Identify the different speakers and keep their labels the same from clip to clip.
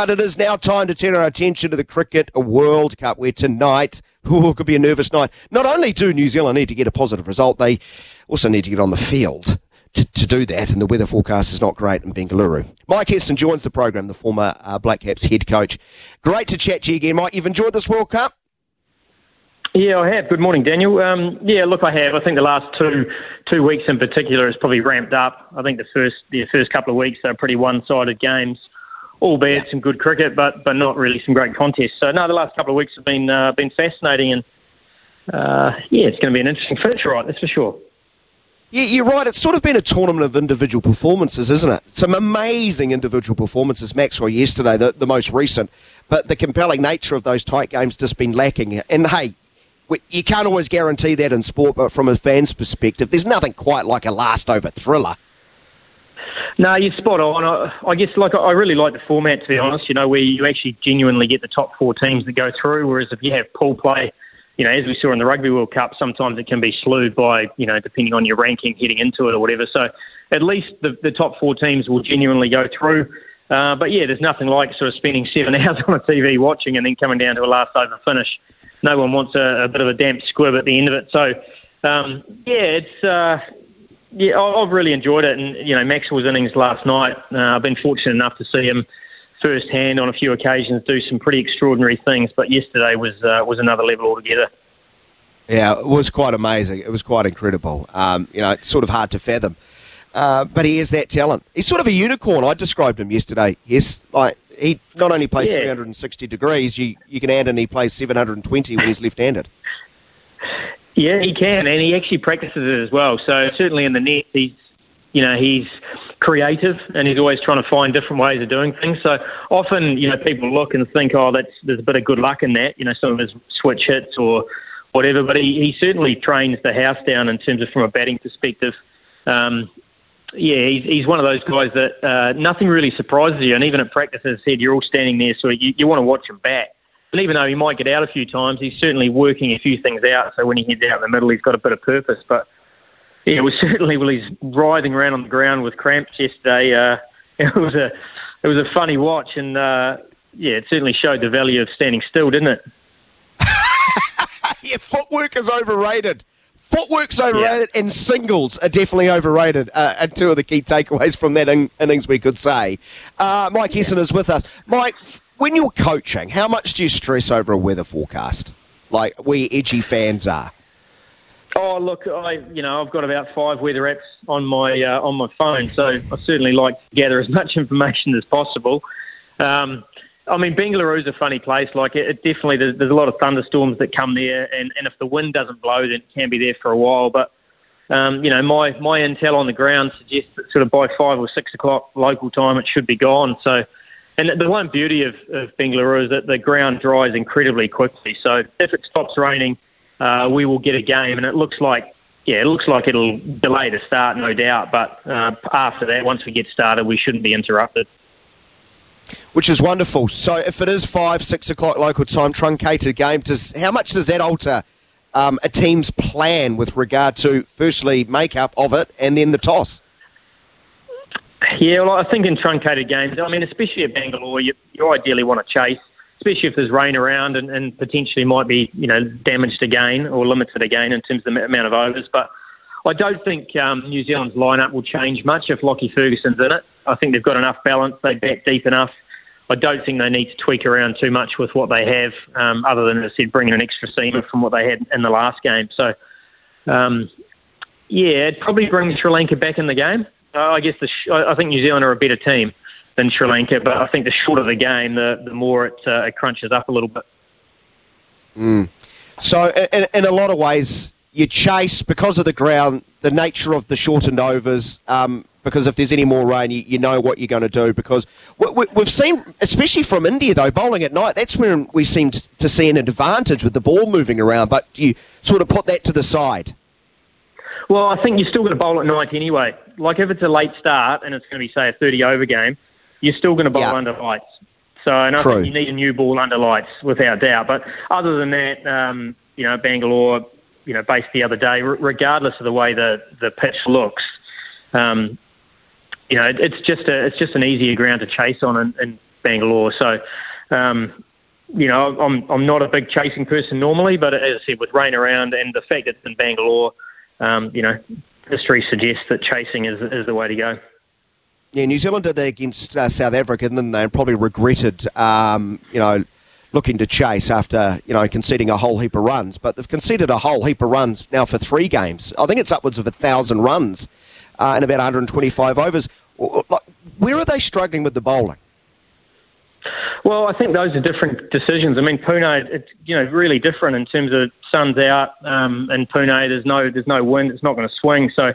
Speaker 1: But it is now time to turn our attention to the Cricket World Cup, where tonight ooh, could be a nervous night. Not only do New Zealand need to get a positive result, they also need to get on the field to, to do that, and the weather forecast is not great in Bengaluru. Mike Hesson joins the program, the former uh, Black Caps head coach. Great to chat to you again, Mike. You've enjoyed this World Cup?
Speaker 2: Yeah, I have. Good morning, Daniel. Um, yeah, look, I have. I think the last two two weeks in particular has probably ramped up. I think the first the first couple of weeks are pretty one sided games, albeit yeah. some good cricket, but but not really some great contests. So no, the last couple of weeks have been uh, been fascinating, and uh, yeah, it's going to be an interesting finish, right? That's for sure.
Speaker 1: Yeah, you're right. It's sort of been a tournament of individual performances, isn't it? Some amazing individual performances. Maxwell yesterday, the, the most recent, but the compelling nature of those tight games just been lacking. And hey, you can't always guarantee that in sport, but from a fan's perspective, there's nothing quite like a last over thriller.
Speaker 2: No, you're spot on. I, I guess like I really like the format to be honest. You know, where you actually genuinely get the top four teams that go through. Whereas if you have pool play, you know, as we saw in the Rugby World Cup, sometimes it can be slewed by you know depending on your ranking heading into it or whatever. So at least the, the top four teams will genuinely go through. Uh, but yeah, there's nothing like sort of spending seven hours on a TV watching and then coming down to a last over finish no one wants a, a bit of a damp squib at the end of it. So, um, yeah, it's uh, yeah, I've really enjoyed it. And you know, Maxwell's innings last night, uh, I've been fortunate enough to see him firsthand on a few occasions do some pretty extraordinary things. But yesterday was uh, was another level altogether.
Speaker 1: Yeah, it was quite amazing. It was quite incredible. Um, you know, it's sort of hard to fathom. Uh, but he has that talent. He's sort of a unicorn. I described him yesterday. Yes, like he not only plays yeah. 360 degrees, you, you can add and he plays 720 when he's left-handed.
Speaker 2: Yeah, he can, and he actually practices it as well. So certainly in the net, he's you know he's creative and he's always trying to find different ways of doing things. So often, you know, people look and think, oh, that's there's a bit of good luck in that. You know, some of his switch hits or whatever. But he, he certainly trains the house down in terms of from a batting perspective. Um, yeah, he's, he's one of those guys that uh, nothing really surprises you. And even at practice, as I said, you're all standing there, so you, you want to watch him bat. And even though he might get out a few times, he's certainly working a few things out. So when he heads out in the middle, he's got a bit of purpose. But yeah, it was certainly while he's writhing around on the ground with cramps yesterday. Uh, it was a it was a funny watch, and uh, yeah, it certainly showed the value of standing still, didn't it?
Speaker 1: yeah, footwork is overrated. Footwork's overrated yeah. and singles are definitely overrated. Uh, and two of the key takeaways from that in- innings, we could say. Uh, Mike Hesson is with us. Mike, when you're coaching, how much do you stress over a weather forecast? Like we edgy fans are.
Speaker 2: Oh look, I you know I've got about five weather apps on my uh, on my phone, so I certainly like to gather as much information as possible. Um, I mean, Bengaluru is a funny place. Like, it, it definitely there's, there's, a lot of thunderstorms that come there, and, and if the wind doesn't blow, then it can be there for a while. But um, you know, my my intel on the ground suggests that sort of by five or six o'clock local time, it should be gone. So, and the one beauty of, of Bengaluru is that the ground dries incredibly quickly. So, if it stops raining, uh, we will get a game, and it looks like. Yeah, it looks like it'll delay the start, no doubt. But uh, after that, once we get started, we shouldn't be interrupted
Speaker 1: which is wonderful. So if it is five, six o'clock local time, truncated game, does how much does that alter um, a team's plan with regard to firstly makeup of it and then the toss?
Speaker 2: Yeah, well, I think in truncated games, I mean, especially at Bangalore, you, you ideally want to chase, especially if there's rain around and, and potentially might be, you know, damaged again or limited again in terms of the amount of overs. But I don't think um, New Zealand's lineup will change much if Lockie Ferguson's in it. I think they've got enough balance. They bat deep enough. I don't think they need to tweak around too much with what they have, um, other than, as I said, bringing an extra seamer from what they had in the last game. So, um, yeah, it probably brings Sri Lanka back in the game. Uh, I guess the sh- I think New Zealand are a better team than Sri Lanka, but I think the shorter the game, the, the more it, uh, it crunches up a little bit.
Speaker 1: Mm. So, in, in a lot of ways, you chase because of the ground, the nature of the shortened overs. Um, because if there's any more rain, you, you know what you're going to do. Because we, have seen, especially from India though, bowling at night, that's when we seem to see an advantage with the ball moving around. But do you sort of put that to the side?
Speaker 2: Well, I think you're still going to bowl at night anyway. Like if it's a late start and it's going to be say a 30 over game, you're still going to bowl under lights. So and I True. think you need a new ball under lights without doubt. But other than that, um, you know, Bangalore, you know, based the other day, regardless of the way the the pitch looks, um, you know, it's just a, it's just an easier ground to chase on, in, and Bangalore. So, um, you know, I'm I'm not a big chasing person normally, but as I said, with rain around and the fact that it's in Bangalore, um, you know, history suggests that chasing is is the way to go.
Speaker 1: Yeah, New Zealand did that against uh, South Africa, and then they? Probably regretted, um, you know, looking to chase after you know conceding a whole heap of runs. But they've conceded a whole heap of runs now for three games. I think it's upwards of a thousand runs uh, in about 125 overs. Where are they struggling with the bowling?
Speaker 2: Well, I think those are different decisions. I mean, Pune, it's you know really different in terms of sun's out, um, and Pune there's no there's no wind, it's not going to swing. So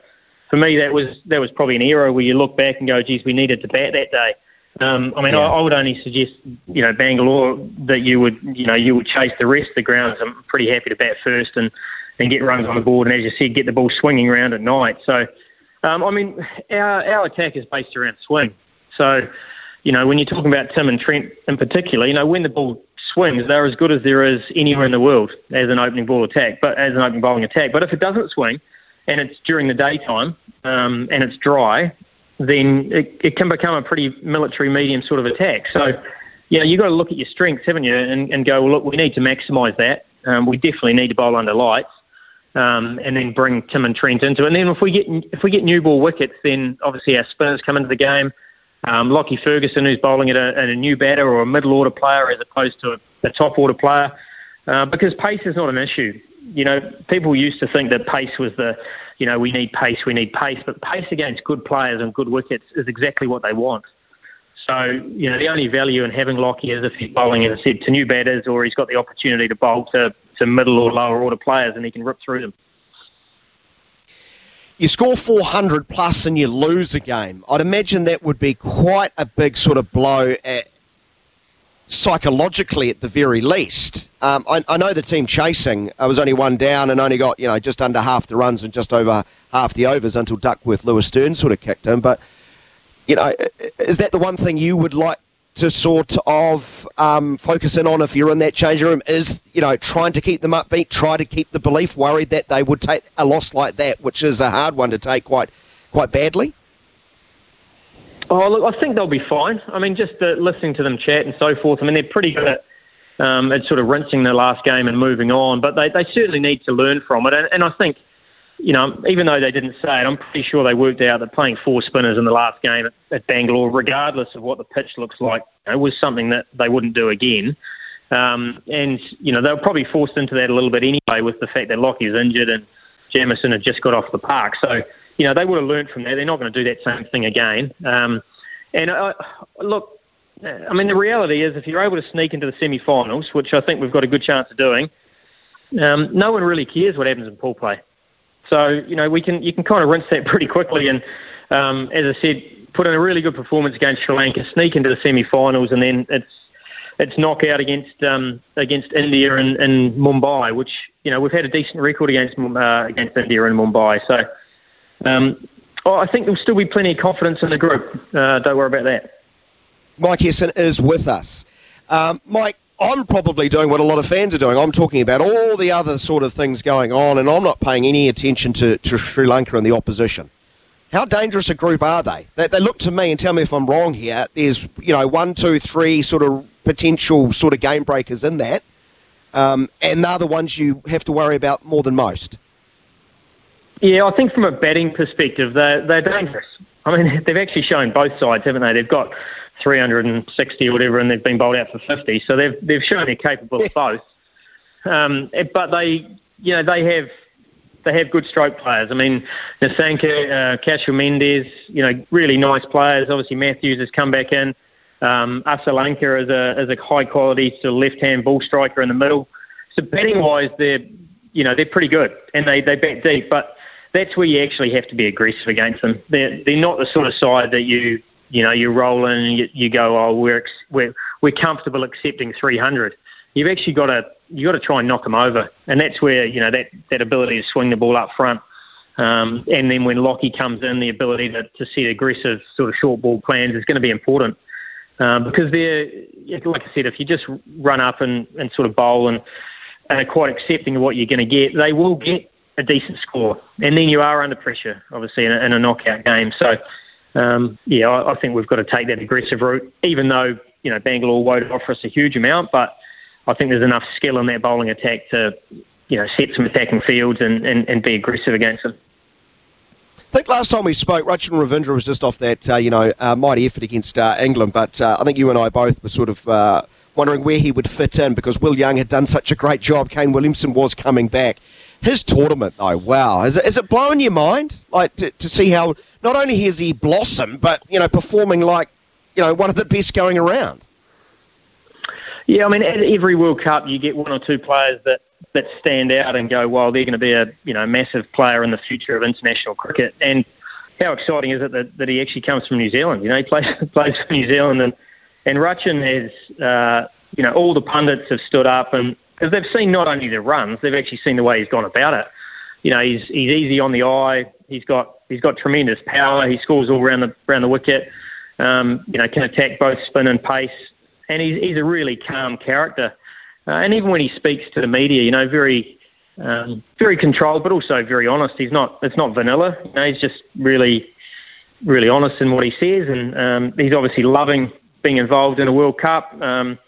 Speaker 2: for me, that was that was probably an era where you look back and go, geez, we needed to bat that day. Um, I mean, yeah. I, I would only suggest you know Bangalore that you would you know you would chase the rest of the grounds. I'm pretty happy to bat first and and get runs on the board, and as you said, get the ball swinging around at night. So, um, I mean, our our attack is based around swing. So you know, when you're talking about Tim and Trent in particular, you know, when the ball swings, they're as good as there is anywhere in the world as an opening ball attack, but as an opening bowling attack. But if it doesn't swing and it's during the daytime um, and it's dry, then it, it can become a pretty military medium sort of attack. So, you know, you've got to look at your strengths, haven't you, and, and go, well, look, we need to maximise that. Um, we definitely need to bowl under lights. Um, and then bring Tim and Trent into it. And then if we get if we get new ball wickets, then obviously our spinners come into the game. Um, Lockie Ferguson, who's bowling at a, at a, new batter or a middle order player as opposed to a, a top order player, uh, because pace is not an issue. You know, people used to think that pace was the, you know, we need pace, we need pace, but pace against good players and good wickets is exactly what they want. So, you know, the only value in having Lockie is if he's bowling, as I said, to new batters or he's got the opportunity to bowl to, to middle or lower order players and he can rip through them
Speaker 1: you score 400 plus and you lose a game. I'd imagine that would be quite a big sort of blow at, psychologically at the very least. Um, I, I, know the team chasing I was only one down and only got you know just under half the runs and just over half the overs until Duckworth Lewis Stern sort of kicked in. But you know, is that the one thing you would like to sort of um, focus in on if you're in that changing room is, you know, trying to keep them upbeat, try to keep the belief, worried that they would take a loss like that, which is a hard one to take quite quite badly?
Speaker 2: Oh, look, I think they'll be fine. I mean, just uh, listening to them chat and so forth, I mean, they're pretty good at, um, at sort of rinsing their last game and moving on, but they, they certainly need to learn from it. And, and I think you know, even though they didn't say it, I'm pretty sure they worked out that playing four spinners in the last game at, at Bangalore, regardless of what the pitch looks like, you know, was something that they wouldn't do again. Um, and, you know, they were probably forced into that a little bit anyway with the fact that Lockie's injured and Jamieson had just got off the park. So, you know, they would have learned from that. They're not going to do that same thing again. Um, and uh, look, I mean, the reality is if you're able to sneak into the semi-finals, which I think we've got a good chance of doing, um, no one really cares what happens in pool play. So you know we can you can kind of rinse that pretty quickly, and um, as I said, put in a really good performance against Sri Lanka, sneak into the semi-finals, and then it's it's knockout against um, against India and, and Mumbai, which you know we've had a decent record against uh, against India and Mumbai. So um, oh, I think there'll still be plenty of confidence in the group. Uh, don't worry about that.
Speaker 1: Mike Hesson is with us. Um, Mike, I'm probably doing what a lot of fans are doing. I'm talking about all the other sort of things going on, and I'm not paying any attention to, to Sri Lanka and the opposition. How dangerous a group are they? they? They look to me and tell me if I'm wrong here. There's, you know, one, two, three sort of potential sort of game breakers in that, um, and they're the ones you have to worry about more than most.
Speaker 2: Yeah, I think from a betting perspective, they're, they're dangerous. I mean, they've actually shown both sides, haven't they? They've got 360 or whatever, and they've been bowled out for 50. So they've they've shown they're capable of both. Um, but they, you know, they have they have good stroke players. I mean, Nissanka, uh, Kusal Mendis, you know, really nice players. Obviously, Matthews has come back in. Um, Asalanka is a is a high quality sort of left hand ball striker in the middle. So batting wise, they're you know they're pretty good and they they bat deep, but that's where you actually have to be aggressive against them. They're they're not the sort of side that you you know, you roll in and you, you go, oh, we're, we're, we're comfortable accepting 300. You've actually got to, you got to try and knock them over. And that's where, you know, that, that ability to swing the ball up front. Um, and then when Lockie comes in, the ability to, to set aggressive sort of short ball plans is going to be important. Um, because they're, like I said, if you just run up and, and sort of bowl and, and are quite accepting of what you're going to get, they will get a decent score. And then you are under pressure, obviously, in a, in a knockout game. So um, yeah, I, I, think we've got to take that aggressive route, even though you know, Bangalore won't offer us a huge amount, but I think there's enough skill in that bowling attack to, you know, set some attacking fields and, and, and be aggressive against them.
Speaker 1: I think last time we spoke, Rachin Ravindra was just off that, uh, you know, uh, mighty effort against uh, England, but uh, I think you and I both were sort of uh, wondering where he would fit in because Will Young had done such a great job. Kane Williamson was coming back. His tournament, though, wow, is it, is it blowing your mind? Like to, to see how not only has he blossomed, but you know, performing like you know one of the best going around.
Speaker 2: Yeah, I mean, at every World Cup, you get one or two players that that stand out and go, well, they're going to be a you know massive player in the future of international cricket. And how exciting is it that, that he actually comes from New Zealand? You know, he plays plays for New Zealand, and and Rachin has uh, you know all the pundits have stood up and because they've seen not only the runs, they've actually seen the way he's gone about it. You know, he's he's easy on the eye. He's got he's got tremendous power. He scores all around the around the wicket. Um, you know, can attack both spin and pace, and he's he's a really calm character. Uh, and even when he speaks to the media, you know, very um, very controlled, but also very honest. He's not it's not vanilla. You know, he's just really really honest in what he says, and um, he's obviously loving being involved in a World Cup. Um,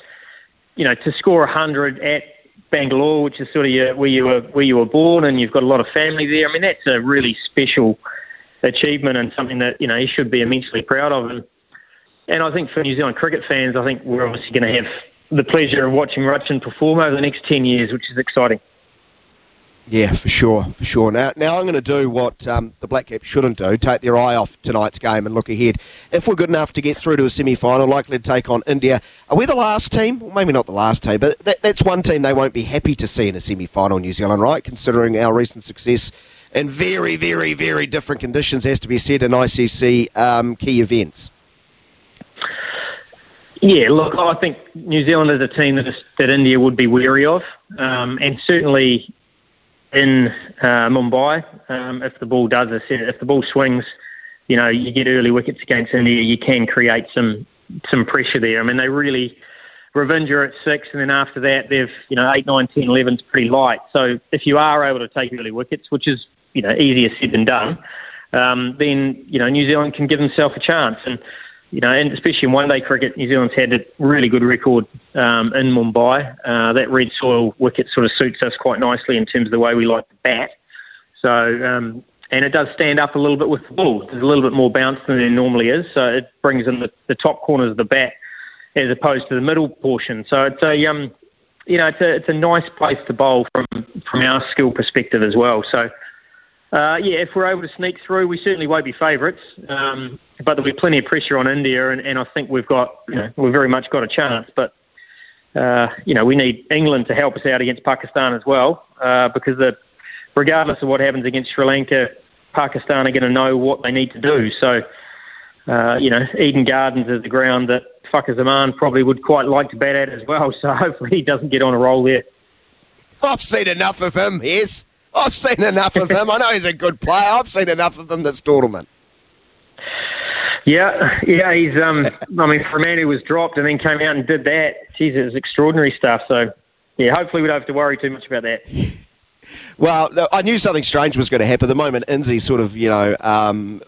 Speaker 2: you know, to score 100 at Bangalore, which is sort of your, where you were where you were born, and you've got a lot of family there. I mean, that's a really special achievement and something that you know he should be immensely proud of. And and I think for New Zealand cricket fans, I think we're obviously going to have the pleasure of watching Rachin perform over the next 10 years, which is exciting.
Speaker 1: Yeah, for sure, for sure. Now, now I'm going to do what um, the Black Caps shouldn't do: take their eye off tonight's game and look ahead. If we're good enough to get through to a semi-final, likely to take on India, are we the last team? Well, maybe not the last team, but that, that's one team they won't be happy to see in a semi-final. New Zealand, right? Considering our recent success in very, very, very different conditions, has to be said in ICC um, key events.
Speaker 2: Yeah, look, I think New Zealand is a team that, that India would be wary of, um, and certainly in uh, Mumbai, um, if the ball does, if the ball swings, you know, you get early wickets against India, you can create some some pressure there. I mean, they really Ravindra at six, and then after that, they've you know eight, nine, ten, eleven's pretty light. So if you are able to take early wickets, which is you know easier said than done, um, then you know New Zealand can give themselves a chance and you know, and especially in one-day cricket, New Zealand's had a really good record um, in Mumbai. Uh, that red soil wicket sort of suits us quite nicely in terms of the way we like to bat. So, um, and it does stand up a little bit with the ball. There's a little bit more bounce than there normally is, so it brings in the, the top corners of the bat as opposed to the middle portion. So it's a, um, you know, it's a it's a nice place to bowl from from our skill perspective as well. So. Uh, yeah, if we're able to sneak through, we certainly won't be favourites. Um, but there'll be plenty of pressure on India, and, and I think we've got, you know, we've very much got a chance. But uh, you know, we need England to help us out against Pakistan as well, uh, because the, regardless of what happens against Sri Lanka, Pakistan are going to know what they need to do. So, uh, you know, Eden Gardens is the ground that Fakhar Zaman probably would quite like to bat at as well. So hopefully he doesn't get on a roll there.
Speaker 1: I've seen enough of him, yes. I've seen enough of him. I know he's a good player. I've seen enough of him this tournament.
Speaker 2: Yeah, yeah, he's. Um, I mean, for a man who was dropped and then came out and did that, geez, it was extraordinary stuff. So, yeah, hopefully we don't have to worry too much about that.
Speaker 1: Well, I knew something strange was going to happen. The moment Inzi sort of, you know, um,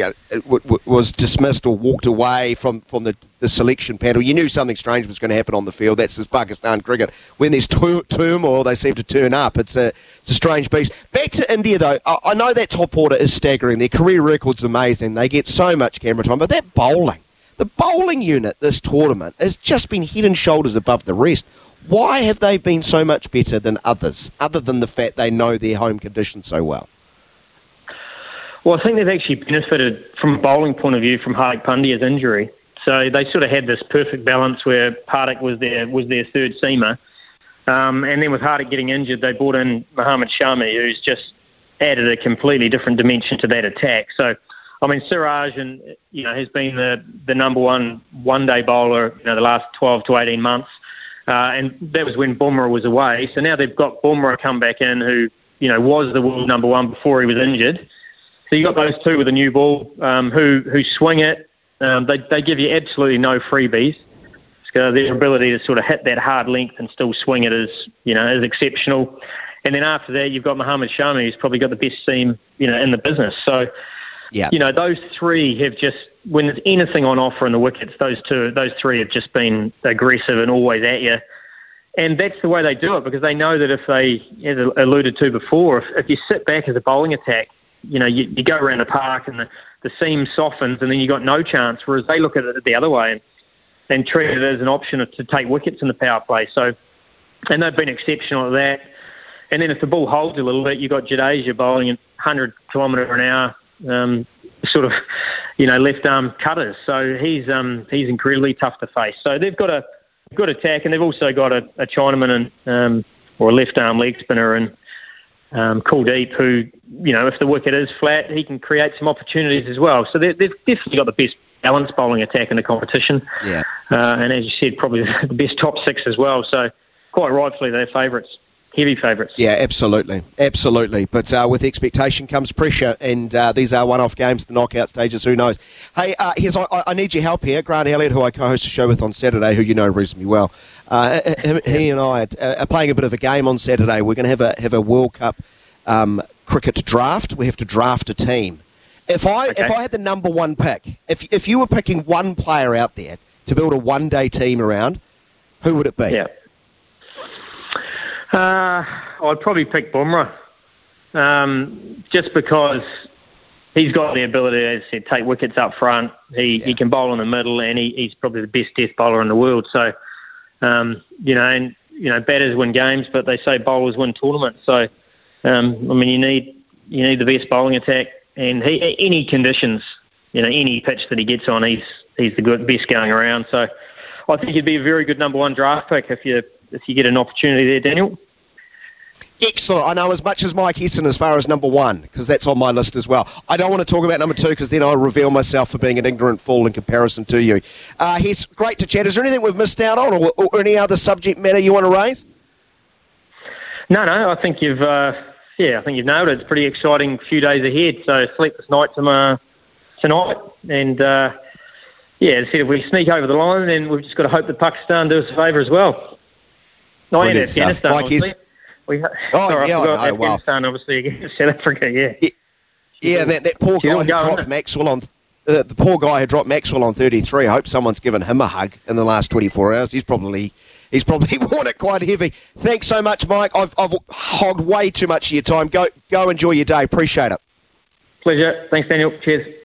Speaker 1: know, w- w- was dismissed or walked away from, from the, the selection panel, you knew something strange was going to happen on the field. That's this Pakistan cricket. When there's turmoil, they seem to turn up. It's a, it's a strange beast. Back to India, though. I, I know that top order is staggering. Their career record's amazing. They get so much camera time, but that bowling, the bowling unit this tournament has just been head and shoulders above the rest. Why have they been so much better than others, other than the fact they know their home conditions so well?
Speaker 2: Well, I think they've actually benefited from a bowling point of view from Hardik Pandya's injury. So they sort of had this perfect balance where Hardik was their was their third seamer, um, and then with Hardik getting injured, they brought in Mohammad Shami, who's just added a completely different dimension to that attack. So, I mean, Siraj and you know has been the the number one one day bowler you know the last 12 to 18 months, uh, and that was when Bumrah was away. So now they've got Bumrah come back in, who you know was the world number one before he was injured. So you got those two with a new ball um, who who swing it. Um, they they give you absolutely no freebies. So their ability to sort of hit that hard length and still swing it is you know is exceptional. And then after that, you've got Mohammad Shami, who's probably got the best seam you know in the business. So
Speaker 1: Yeah.
Speaker 2: You know, those three have just when there's anything on offer in the wickets, those two, those three have just been aggressive and always at you. And that's the way they do it because they know that if they, as alluded to before, if, if you sit back as a bowling attack, you know, you, you go around the park and the, the seam softens and then you got no chance. Whereas they look at it the other way and, and treat it as an option to take wickets in the power play. So, and they've been exceptional at that. And then if the ball holds a little bit, you've got Jadeja bowling at 100 kilometre an hour, um, sort of, you know, left arm cutters. So he's um, he's incredibly tough to face. So they've got a good attack, and they've also got a, a Chinaman and um, or a left arm leg spinner and um, Kuldeep, who you know, if the wicket is flat, he can create some opportunities as well. So they've definitely got the best balanced bowling attack in the competition.
Speaker 1: Yeah.
Speaker 2: Uh, and as you said, probably the best top six as well. So quite rightfully, they're favourites heavy favourites.
Speaker 1: Yeah, absolutely, absolutely. But uh, with expectation comes pressure, and uh, these are one-off games, the knockout stages. Who knows? Hey, uh, here's I, I, need your help here. Grant Elliott, who I co-host a show with on Saturday, who you know reasonably well. Uh, he and I are playing a bit of a game on Saturday. We're going to have a have a World Cup um, cricket draft. We have to draft a team. If I okay. if I had the number one pick, if if you were picking one player out there to build a one day team around, who would it be?
Speaker 2: Yeah. Uh, I'd probably pick Bumrah, um, just because he's got the ability, as I said, take wickets up front. He yeah. he can bowl in the middle, and he, he's probably the best death bowler in the world. So, um, you know, and you know, batters win games, but they say bowlers win tournaments. So, um, I mean, you need you need the best bowling attack, and he, any conditions, you know, any pitch that he gets on, he's he's the good, best going around. So, I think he'd be a very good number one draft pick if you if you get an opportunity there, Daniel.
Speaker 1: Excellent. I know as much as Mike Hesson as far as number one, because that's on my list as well. I don't want to talk about number two because then I'll reveal myself for being an ignorant fool in comparison to you. Uh, he's great to chat. Is there anything we've missed out on or, or, any other subject matter you want to raise?
Speaker 2: No, no. I think you've, uh, yeah, I think you've nailed it. It's a pretty exciting few days ahead. So sleepless night tomorrow, tonight. And, uh, yeah, if we sneak over the line, then we've just got to hope that Pakistan do us a favour as well. Not in Afghanistan, obviously. We ha- oh, sorry, yeah, I forgot I know. Afghanistan, wow. obviously, against South Africa, yeah. Yeah,
Speaker 1: yeah that, that poor guy who dropped Maxwell on... Uh, the poor guy who dropped Maxwell on 33. I hope someone's given him a hug in the last 24 hours. He's probably he's probably worn it quite heavy. Thanks so much, Mike. I've, I've hogged way too much of your time. Go go enjoy your day. Appreciate it.
Speaker 2: Pleasure. Thanks, Daniel. Cheers.